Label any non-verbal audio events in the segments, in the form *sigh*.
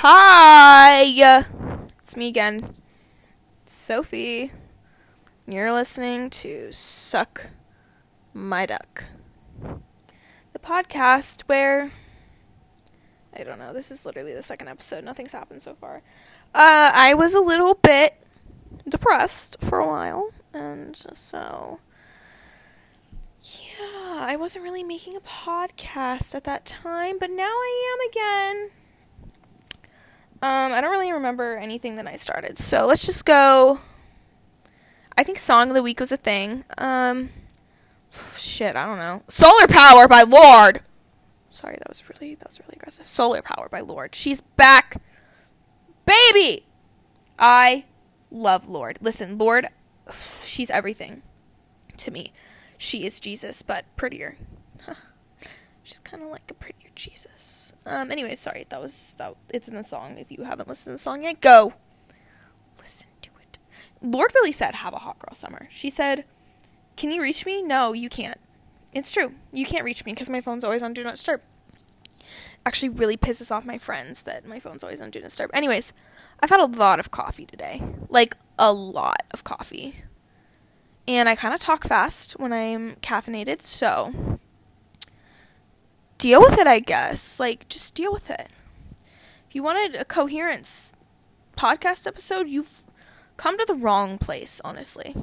Hi! It's me again, Sophie. You're listening to Suck My Duck, the podcast where. I don't know, this is literally the second episode. Nothing's happened so far. Uh, I was a little bit depressed for a while, and so. Yeah, I wasn't really making a podcast at that time, but now I am again. Um, I don't really remember anything that I started. So let's just go. I think Song of the Week was a thing. Um, shit, I don't know. Solar Power by Lorde. Sorry, that was really that was really aggressive. Solar Power by Lorde. She's back, baby. I love Lorde. Listen, Lorde, *sighs* she's everything to me. She is Jesus, but prettier. She's kind of like a prettier Jesus. Um. Anyway, sorry. That was that. It's in the song. If you haven't listened to the song yet, go listen to it. Lorde really said, "Have a hot girl summer." She said, "Can you reach me?" No, you can't. It's true. You can't reach me because my phone's always on Do Not Disturb. Actually, really pisses off my friends that my phone's always on Do Not Disturb. Anyways, I've had a lot of coffee today. Like a lot of coffee. And I kind of talk fast when I'm caffeinated, so deal with it, I guess. Like, just deal with it. If you wanted a coherence podcast episode, you've come to the wrong place, honestly.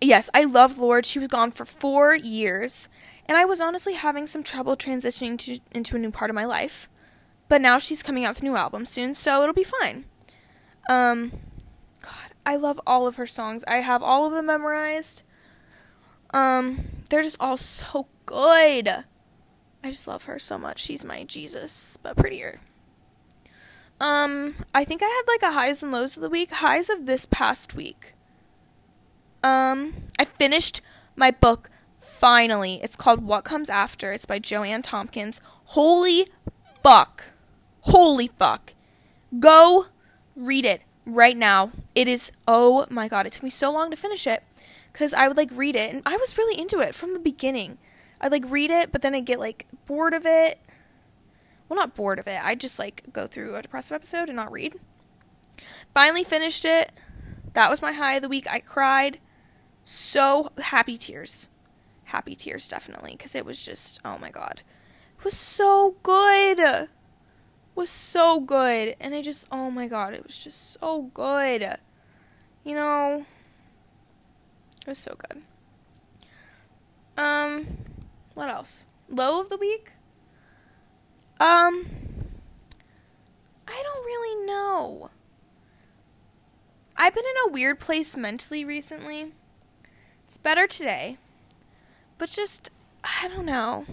Yes, I love Lorde. She was gone for four years, and I was honestly having some trouble transitioning to, into a new part of my life. But now she's coming out with a new album soon, so it'll be fine. Um, God, I love all of her songs. I have all of them memorized. Um, they're just all so good. I just love her so much. She's my Jesus, but prettier. Um, I think I had like a highs and lows of the week. Highs of this past week. Um, I finished my book finally. It's called What Comes After. It's by JoAnne Tompkins. Holy fuck. Holy fuck. Go read it right now. It is oh my god, it took me so long to finish it cuz I would like read it and I was really into it from the beginning. I'd like read it, but then I'd get like bored of it. Well, not bored of it. I'd just like go through a depressive episode and not read. Finally finished it. That was my high of the week. I cried so happy tears. Happy tears definitely because it was just oh my god. It was so good. It was so good and I just oh my god, it was just so good. You know, it was so good. Um what else? Low of the week? Um, I don't really know. I've been in a weird place mentally recently. It's better today. But just, I don't know.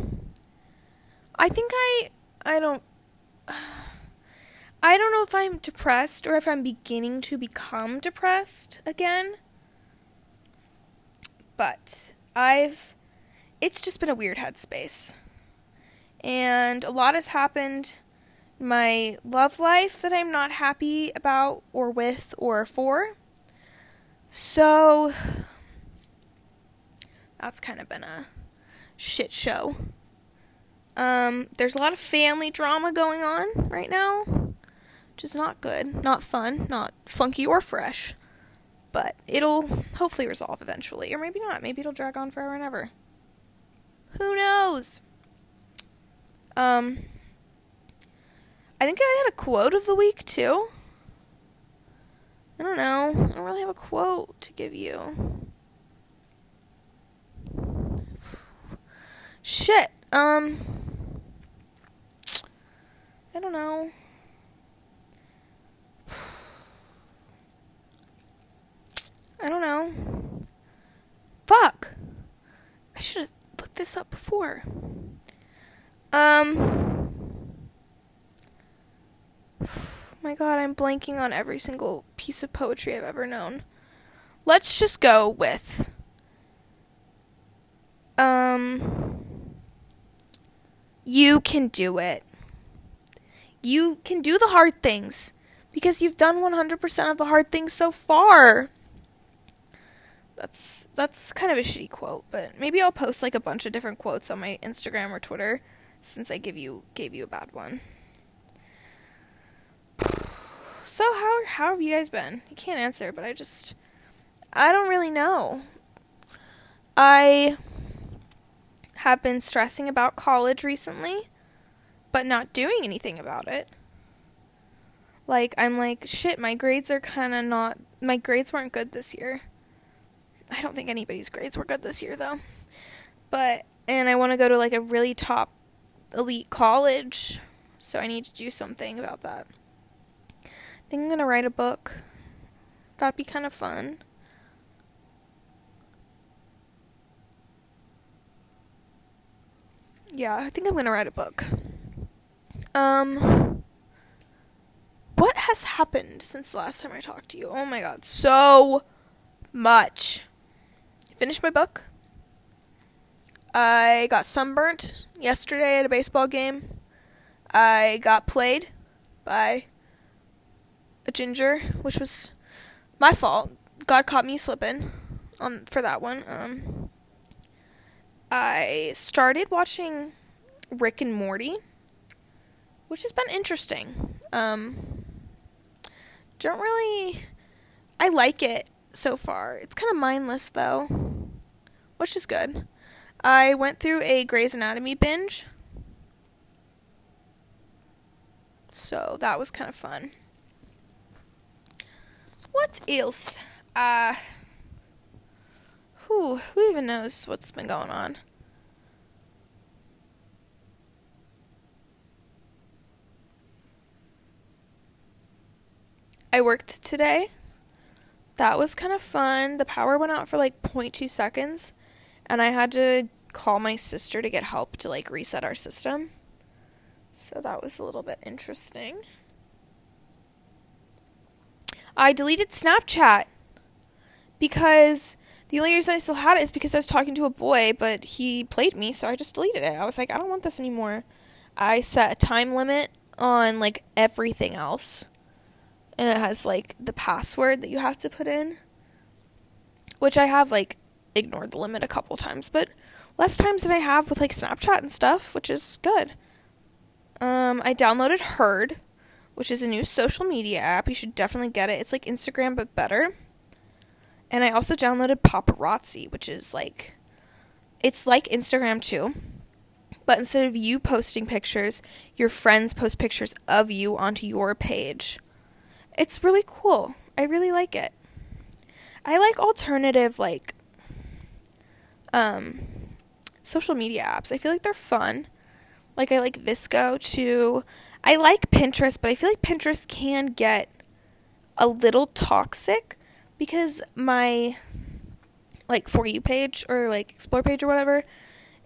I think I, I don't, *sighs* I don't know if I'm depressed or if I'm beginning to become depressed again. But I've it's just been a weird headspace. And a lot has happened in my love life that I'm not happy about or with or for. So that's kind of been a shit show. Um, there's a lot of family drama going on right now, which is not good, not fun, not funky or fresh. But it'll hopefully resolve eventually, or maybe not. Maybe it'll drag on forever and ever. Who knows? Um, I think I had a quote of the week too. I don't know. I don't really have a quote to give you. Shit. Um, I don't know. I don't know. Fuck. I should have looked this up before. Um. *sighs* My god, I'm blanking on every single piece of poetry I've ever known. Let's just go with. Um. You can do it. You can do the hard things because you've done 100% of the hard things so far. That's that's kind of a shitty quote, but maybe I'll post like a bunch of different quotes on my Instagram or Twitter since I give you gave you a bad one. *sighs* So how how have you guys been? You can't answer, but I just I don't really know. I have been stressing about college recently, but not doing anything about it. Like I'm like shit, my grades are kind of not my grades weren't good this year. I don't think anybody's grades were good this year though. But and I want to go to like a really top elite college, so I need to do something about that. I think I'm going to write a book. That'd be kind of fun. Yeah, I think I'm going to write a book. Um what has happened since the last time I talked to you? Oh my god, so much. Finished my book. I got sunburnt yesterday at a baseball game. I got played by a ginger, which was my fault. God caught me slipping on for that one. Um, I started watching Rick and Morty, which has been interesting. Um, don't really. I like it so far. It's kind of mindless though, which is good. I went through a Grey's Anatomy binge. So that was kind of fun. What else? Uh who who even knows what's been going on? I worked today. That was kind of fun. The power went out for like 0.2 seconds and I had to call my sister to get help to like reset our system. So that was a little bit interesting. I deleted Snapchat because the only reason I still had it is because I was talking to a boy, but he played me, so I just deleted it. I was like, I don't want this anymore. I set a time limit on like everything else. And it has like the password that you have to put in, which I have like ignored the limit a couple times, but less times than I have with like Snapchat and stuff, which is good. Um, I downloaded Herd, which is a new social media app. You should definitely get it. It's like Instagram but better. And I also downloaded Poparazzi, which is like it's like Instagram too. But instead of you posting pictures, your friends post pictures of you onto your page. It's really cool. I really like it. I like alternative like um, social media apps. I feel like they're fun. Like I like VSCO too. I like Pinterest, but I feel like Pinterest can get a little toxic because my like for you page or like explore page or whatever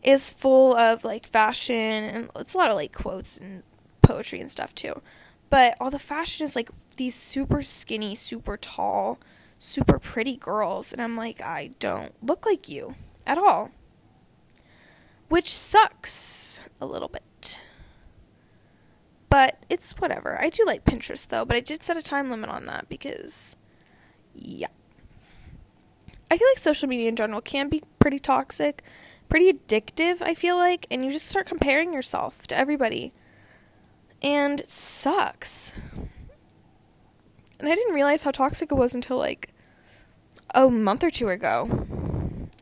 is full of like fashion and it's a lot of like quotes and poetry and stuff too. But all the fashion is like these super skinny, super tall, super pretty girls and I'm like I don't look like you at all. Which sucks a little bit. But it's whatever. I do like Pinterest though, but I did set a time limit on that because, yeah. I feel like social media in general can be pretty toxic, pretty addictive, I feel like, and you just start comparing yourself to everybody. And it sucks. And I didn't realize how toxic it was until like a month or two ago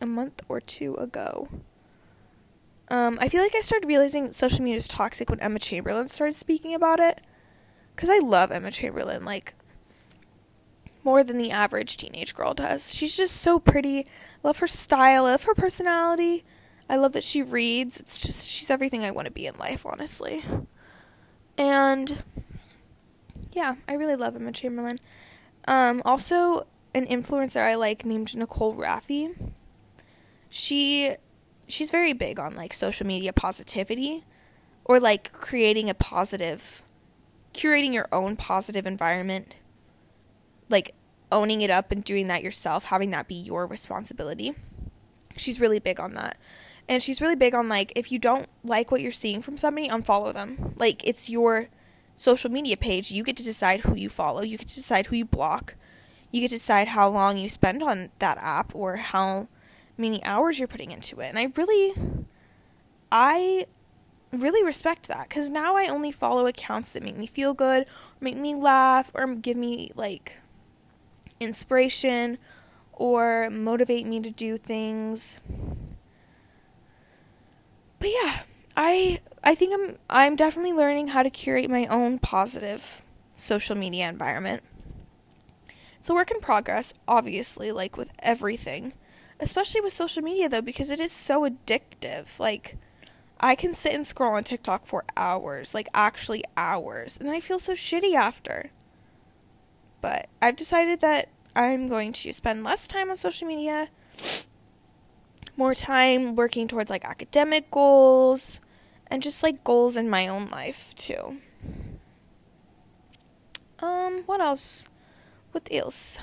a month or two ago. Um, I feel like I started realizing social media is toxic when Emma Chamberlain started speaking about it. Because I love Emma Chamberlain, like, more than the average teenage girl does. She's just so pretty. I love her style. I love her personality. I love that she reads. It's just, she's everything I want to be in life, honestly. And, yeah, I really love Emma Chamberlain. Um, also, an influencer I like named Nicole Raffi she she's very big on like social media positivity or like creating a positive curating your own positive environment. Like owning it up and doing that yourself having that be your responsibility. She's really big on that. And she's really big on like if you don't like what you're seeing from somebody unfollow them. Like it's your social media page. You get to decide who you follow. You get to decide who you block. You get to decide how long you spend on that app or how many hours you're putting into it. And I really, I really respect that because now I only follow accounts that make me feel good, make me laugh, or give me like inspiration or motivate me to do things. But yeah, I I think I'm I'm definitely learning how to curate my own positive social media environment. It's a work in progress, obviously, like with everything. Especially with social media though, because it is so addictive. Like I can sit and scroll on TikTok for hours, like actually hours, and I feel so shitty after. But I've decided that I'm going to spend less time on social media, more time working towards like academic goals, and just like goals in my own life too. Um, what else? What else?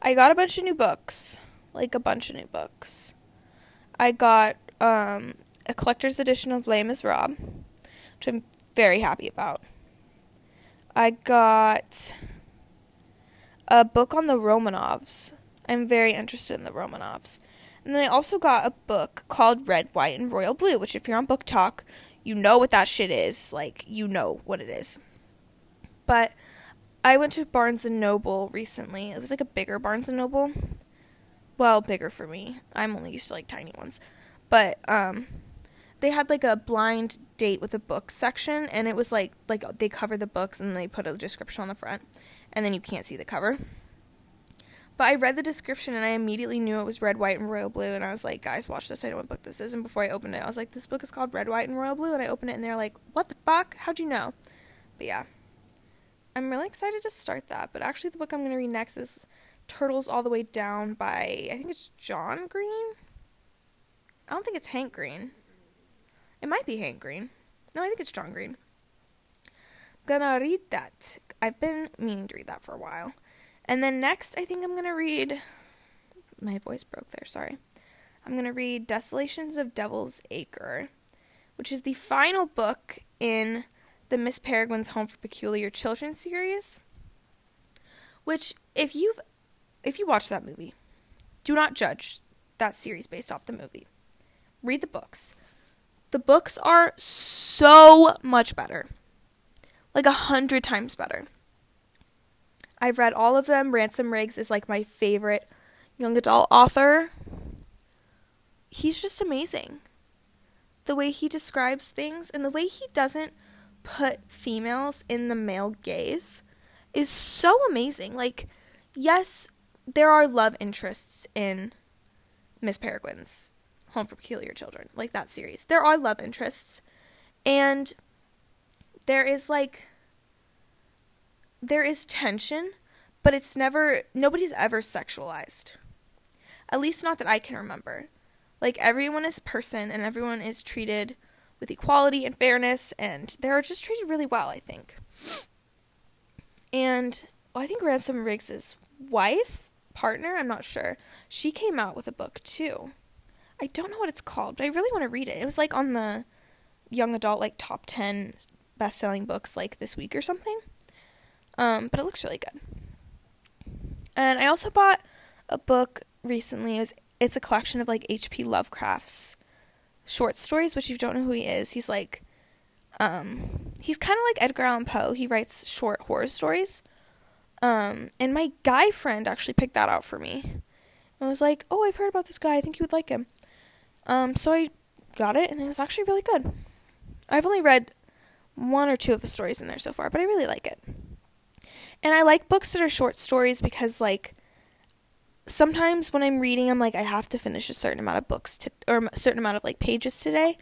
I got a bunch of new books, like a bunch of new books. I got um, a collector's edition of Les Rob, which I'm very happy about. I got a book on the Romanovs. I'm very interested in the Romanovs. And then I also got a book called Red, White, and Royal Blue, which, if you're on BookTok, you know what that shit is. Like, you know what it is. But I went to Barnes and Noble recently. It was like a bigger Barnes and Noble. Well, bigger for me. I'm only used to like tiny ones. But um they had like a blind date with a book section and it was like like they cover the books and they put a description on the front and then you can't see the cover. But I read the description and I immediately knew it was red, white, and royal blue. And I was like, guys, watch this. I know what book this is. And before I opened it, I was like, this book is called Red, White, and Royal Blue. And I opened it and they're like, what the fuck? How'd you know? But yeah, I'm really excited to start that. But actually, the book I'm going to read next is Turtles All the Way Down by, I think it's John Green. I don't think it's Hank Green. It might be Hank Green. No, I think it's John Green. Gonna read that. I've been meaning to read that for a while. And then next, I think I'm to read. My voice broke there, sorry. I'm to read Desolations of Devil's Acre, which is the final book in the Miss Peregrine's Home for Peculiar Children series. Which, if you've if you watch that movie, do not judge that series based off the movie. Read the books. The books are so much better. Like a hundred times better. I've read all of them. Ransom Riggs is like my favorite young adult author. He's just amazing. The way he describes things and the way he doesn't put females in the male gaze is so amazing. Like, yes, there are love interests in Miss Peregrine's Home for Peculiar Children, like that series. There are love interests. And there is like there is tension, but it's never, nobody's ever sexualized. At least not that I can remember. Like, everyone is person and everyone is treated with equality and fairness, and they're just treated really well, I think. And well, I think Ransom Riggs's wife, partner, I'm not sure, she came out with a book too. I don't know what it's called, but I really want to read it. It was like on the young adult, like top 10 best selling books, like this week or something. Um, but it looks really good. And I also bought a book recently. It was, it's a collection of like H.P. Lovecraft's short stories, which if you don't know who he is, he's like, um, he's kind of like Edgar Allan Poe. He writes short horror stories. Um, and my guy friend actually picked that out for me. And was like, "Oh, I've heard about this guy. I think you would like him." Um, so I got it, and it was actually really good. I've only read one or two of the stories in there so far, but I really like it. And I like books that are short stories because like sometimes when I'm reading I'm like I have to finish a certain amount of books to, or a certain amount of like pages today.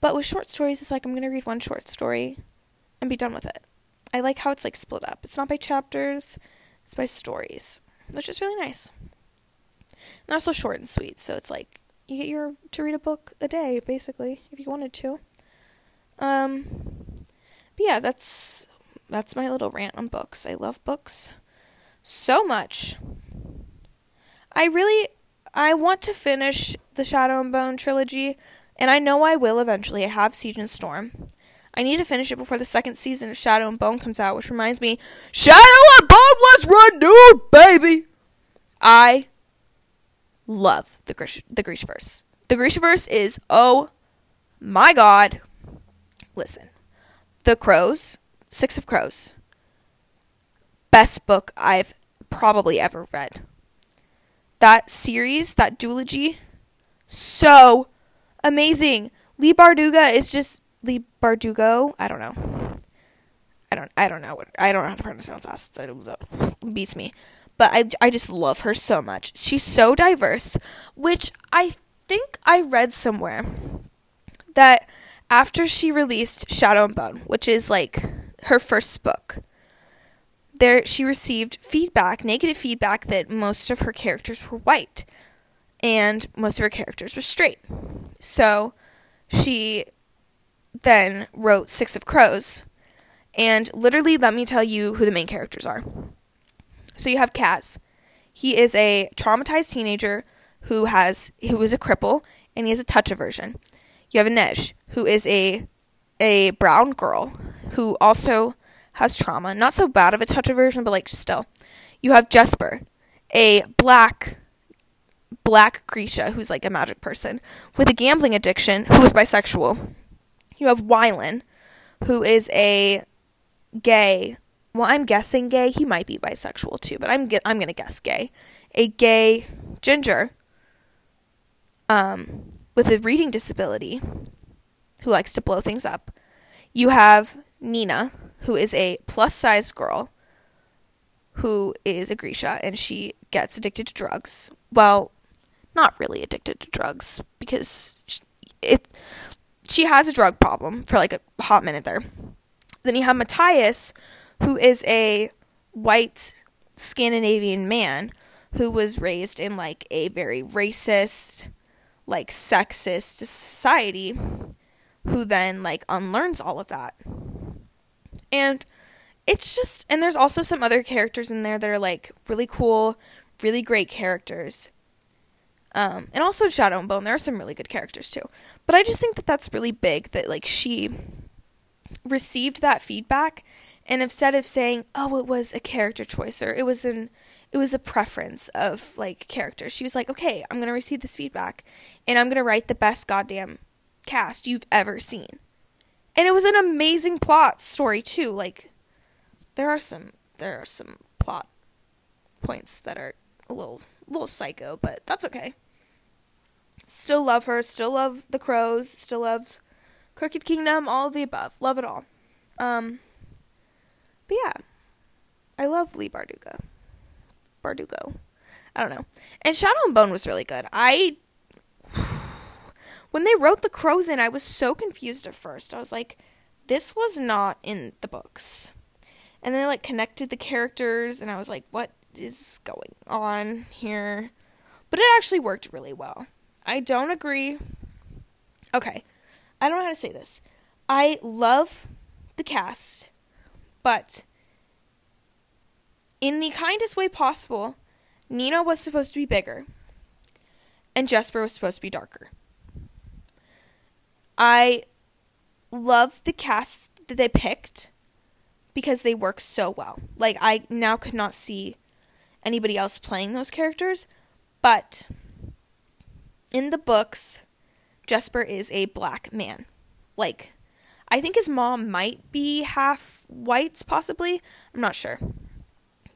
But with short stories it's like I'm to read one short story and be done with it. I like how it's like split up. It's not by chapters, it's by stories, which is really nice. And also short and sweet, so it's like you get your to read a book a day basically if you wanted to. Um but yeah, that's that's my little rant on books. I love books so much. I really I want to finish the Shadow and Bone trilogy, and I know I will eventually. I have Siege and Storm. I need to finish it before the second season of Shadow and Bone comes out, which reminds me, Shadow and Bone was renewed, baby. I love the Grish the Grishaverse. The Grishaverse is oh my god. Listen. The Crows, Six of Crows. Best book I've probably ever read. That series, that duology, so amazing. Leigh Bardugo is just Leigh Bardugo. I don't know. I don't. I don't know what. I don't know how to pronounce his last. It uh, beats me. But I, I just love her so much. She's so diverse, which I think I read somewhere that after she released Shadow and Bone, which is like her first book, there she received feedback, negative feedback that most of her characters were white and most of her characters were straight. So she then wrote Six of Crows. And literally, let me tell you who the main characters are. So you have Kaz. He is a traumatized teenager who has who is a cripple and he has a touch aversion. You have Inej, who is a a brown girl who also has trauma. Not so bad of a touch aversion, but like still. You have Jesper, a black black Grisha, who's like a magic person, with a gambling addiction, who is bisexual. You have Wylan, who is a gay. Well, I'm guessing gay. He might be bisexual too, but I'm I'm gonna guess gay. A gay ginger, um, with a reading disability, who likes to blow things up. You have Nina, who is a plus sized girl, who is a Grisha, and she gets addicted to drugs. Well, not really addicted to drugs because it she has a drug problem for like a hot minute there. Then you have Matthias, who is a white Scandinavian man who was raised in like a very racist, like sexist society, who then like unlearns all of that. And it's just, and there's also some other characters in there that are like really cool, really great characters. Um, and also Shadow and Bone, there are some really good characters too. But I just think that that's really big that like she received that feedback and instead of saying, "Oh, it was a character choice or it was an it was a preference of like characters." She was like, "Okay, I'm going to receive this feedback and I'm going to write the best goddamn cast you've ever seen." And it was an amazing plot story too. Like there are some there are some plot points that are a little little psycho, but that's okay. Still love her, still love the crows, still love Crooked Kingdom, all of the above. Love it all. Um but yeah. I love Leigh Bardugo. Bardugo. I don't know. And Shadow and Bone was really good. I when they wrote the crows in, I was so confused at first. I was like, this was not in the books. And then like connected the characters and I was like, what is going on here? But it actually worked really well. I don't agree. Okay. I don't know how to say this. I love the cast, but in the kindest way possible, Nina was supposed to be bigger and Jesper was supposed to be darker. I love the cast that they picked because they work so well. Like I now could not see anybody else playing those characters, but in the books, Jesper is a black man. Like I think his mom might be half white possibly. I'm not sure.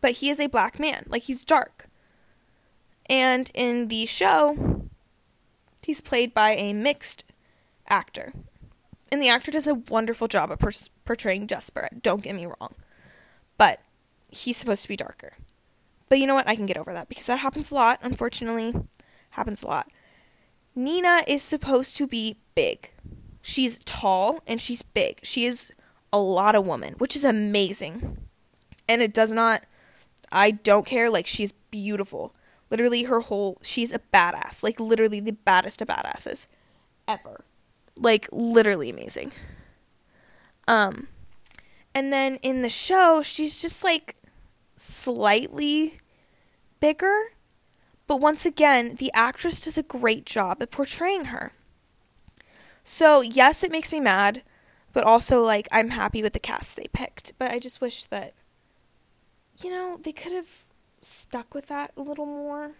But he is a black man. Like he's dark. And in the show, he's played by a mixed actor. And the actor does a wonderful job of pers- portraying Jesper, don't get me wrong. But he's supposed to be darker. But you know what? I can get over that because that happens a lot, unfortunately. Happens a lot. Nina is supposed to be big. She's tall and she's big. She is a lot of woman, which is amazing. And it does not I don't care like she's beautiful. Literally her whole she's a badass. Like literally the baddest of badasses ever like literally amazing. Um and then in the show she's just like slightly bigger, but once again, the actress does a great job at portraying her. So, yes, it makes me mad, but also like I'm happy with the cast they picked, but I just wish that you know, they could have stuck with that a little more.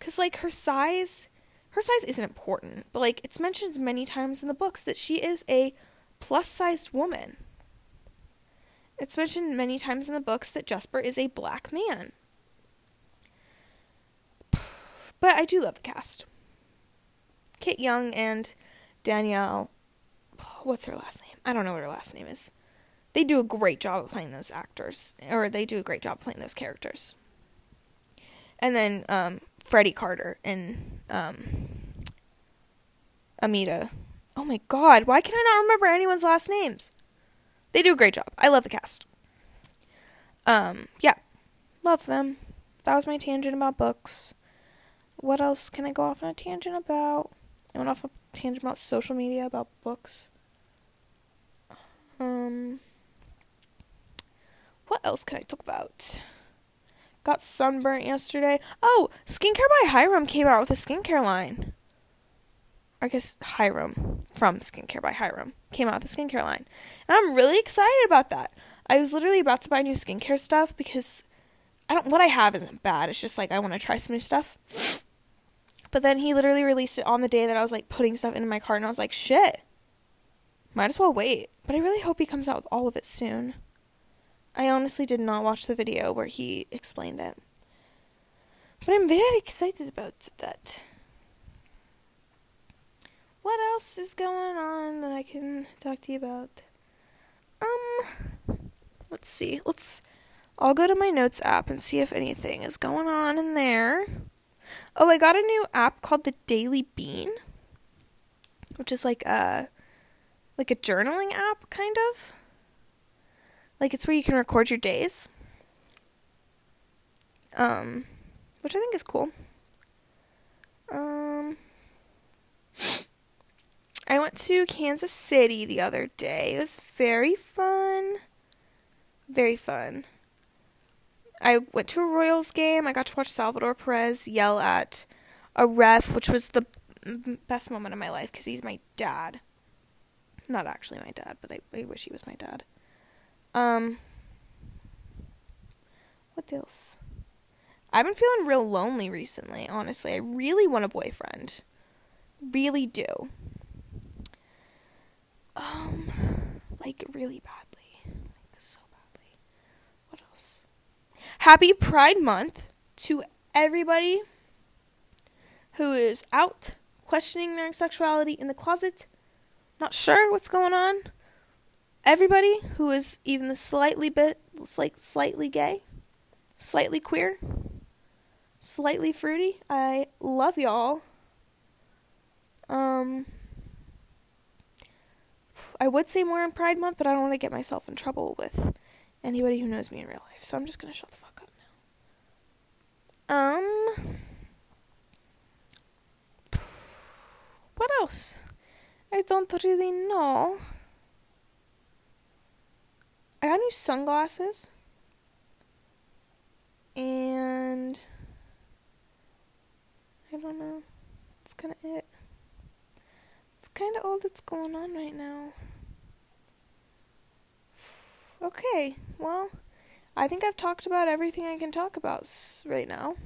Cuz like her size her size isn't important, but like it's mentioned many times in the books that she is a plus sized woman. It's mentioned many times in the books that Jesper is a black man. *sighs* But I do love the cast. Kit Young and Danielle. *sighs* What's her last name? I don't know what her last name is. They do a great job of playing those actors, or they do a great job playing those characters. And then um, Freddie Carter and um, Amita. Oh my god, why can I not remember anyone's last names? They do a great job. I love the cast. Um, yeah. Love them. That was my tangent about books. What else can I go off on a tangent about? I went off a tangent about social media, about books. Um, what else can I talk about? Got sunburnt yesterday. Oh, Skincare by Hyram came out with a skincare line. I guess Hyram from Skincare by Hyram came out with a skincare line. And I'm really excited about that. I was literally about to buy new skincare stuff because I don't what I have isn't bad. It's just like I want to try some new stuff. But then he literally released it on the day that I was like putting stuff into my cart and I was like, shit. Might as well wait. But I really hope he comes out with all of it soon. I honestly did not watch the video where he explained it. But I'm very excited about that. What else is going on that I can talk to you about? Um, let's see. Let's. I'll go to my notes app and see if anything is going on in there. Oh, I got a new app called the Daily Bean, which is like a like a journaling app kind of. Like it's where you can record your days. Um which I think is cool. Um I went to Kansas City the other day. It was very fun. Very fun. I went to a Royals game. I got to watch Salvador Perez yell at a ref, which was the best moment of my life because he's my dad. Not actually my dad, but I, I wish he was my dad. Um, what else? I've been feeling real lonely recently, honestly. I really want a boyfriend. Really do. Um, like really badly. Like so badly. What else? Happy Pride Month to everybody who is out questioning their sexuality in the closet, not sure what's going on. Everybody who is even the slightly bit like slightly gay, slightly queer, slightly fruity, I love y'all. Um I would say more on Pride Month, but I don't want to get myself in trouble with anybody who knows me in real life, so I'm just gonna shut the fuck up now. Um *sighs* what else? I don't really know. I got new sunglasses. And I don't know. That's kind of it. It's kind of all that's going on right now. Okay, well, I think I've talked about everything I can talk about right now.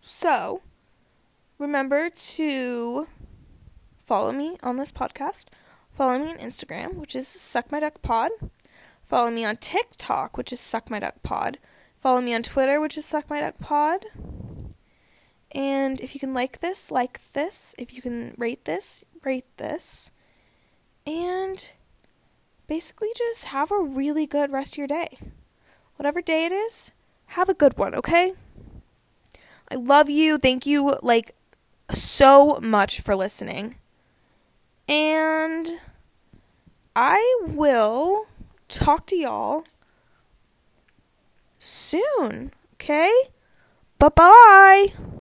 So, remember to follow me on this podcast. Follow me on Instagram, which is Suck My Duck Pod. Follow me on TikTok, which is Suck My Duck Pod. Follow me on Twitter, which is Suck My Duck Pod. And if you can like this, like this. If you can rate this, rate this. And basically just have a really good rest of your day. Whatever day it is, have a good one, okay? I love you. Thank you like so much for listening. And I will talk to y'all soon, okay? Bye bye.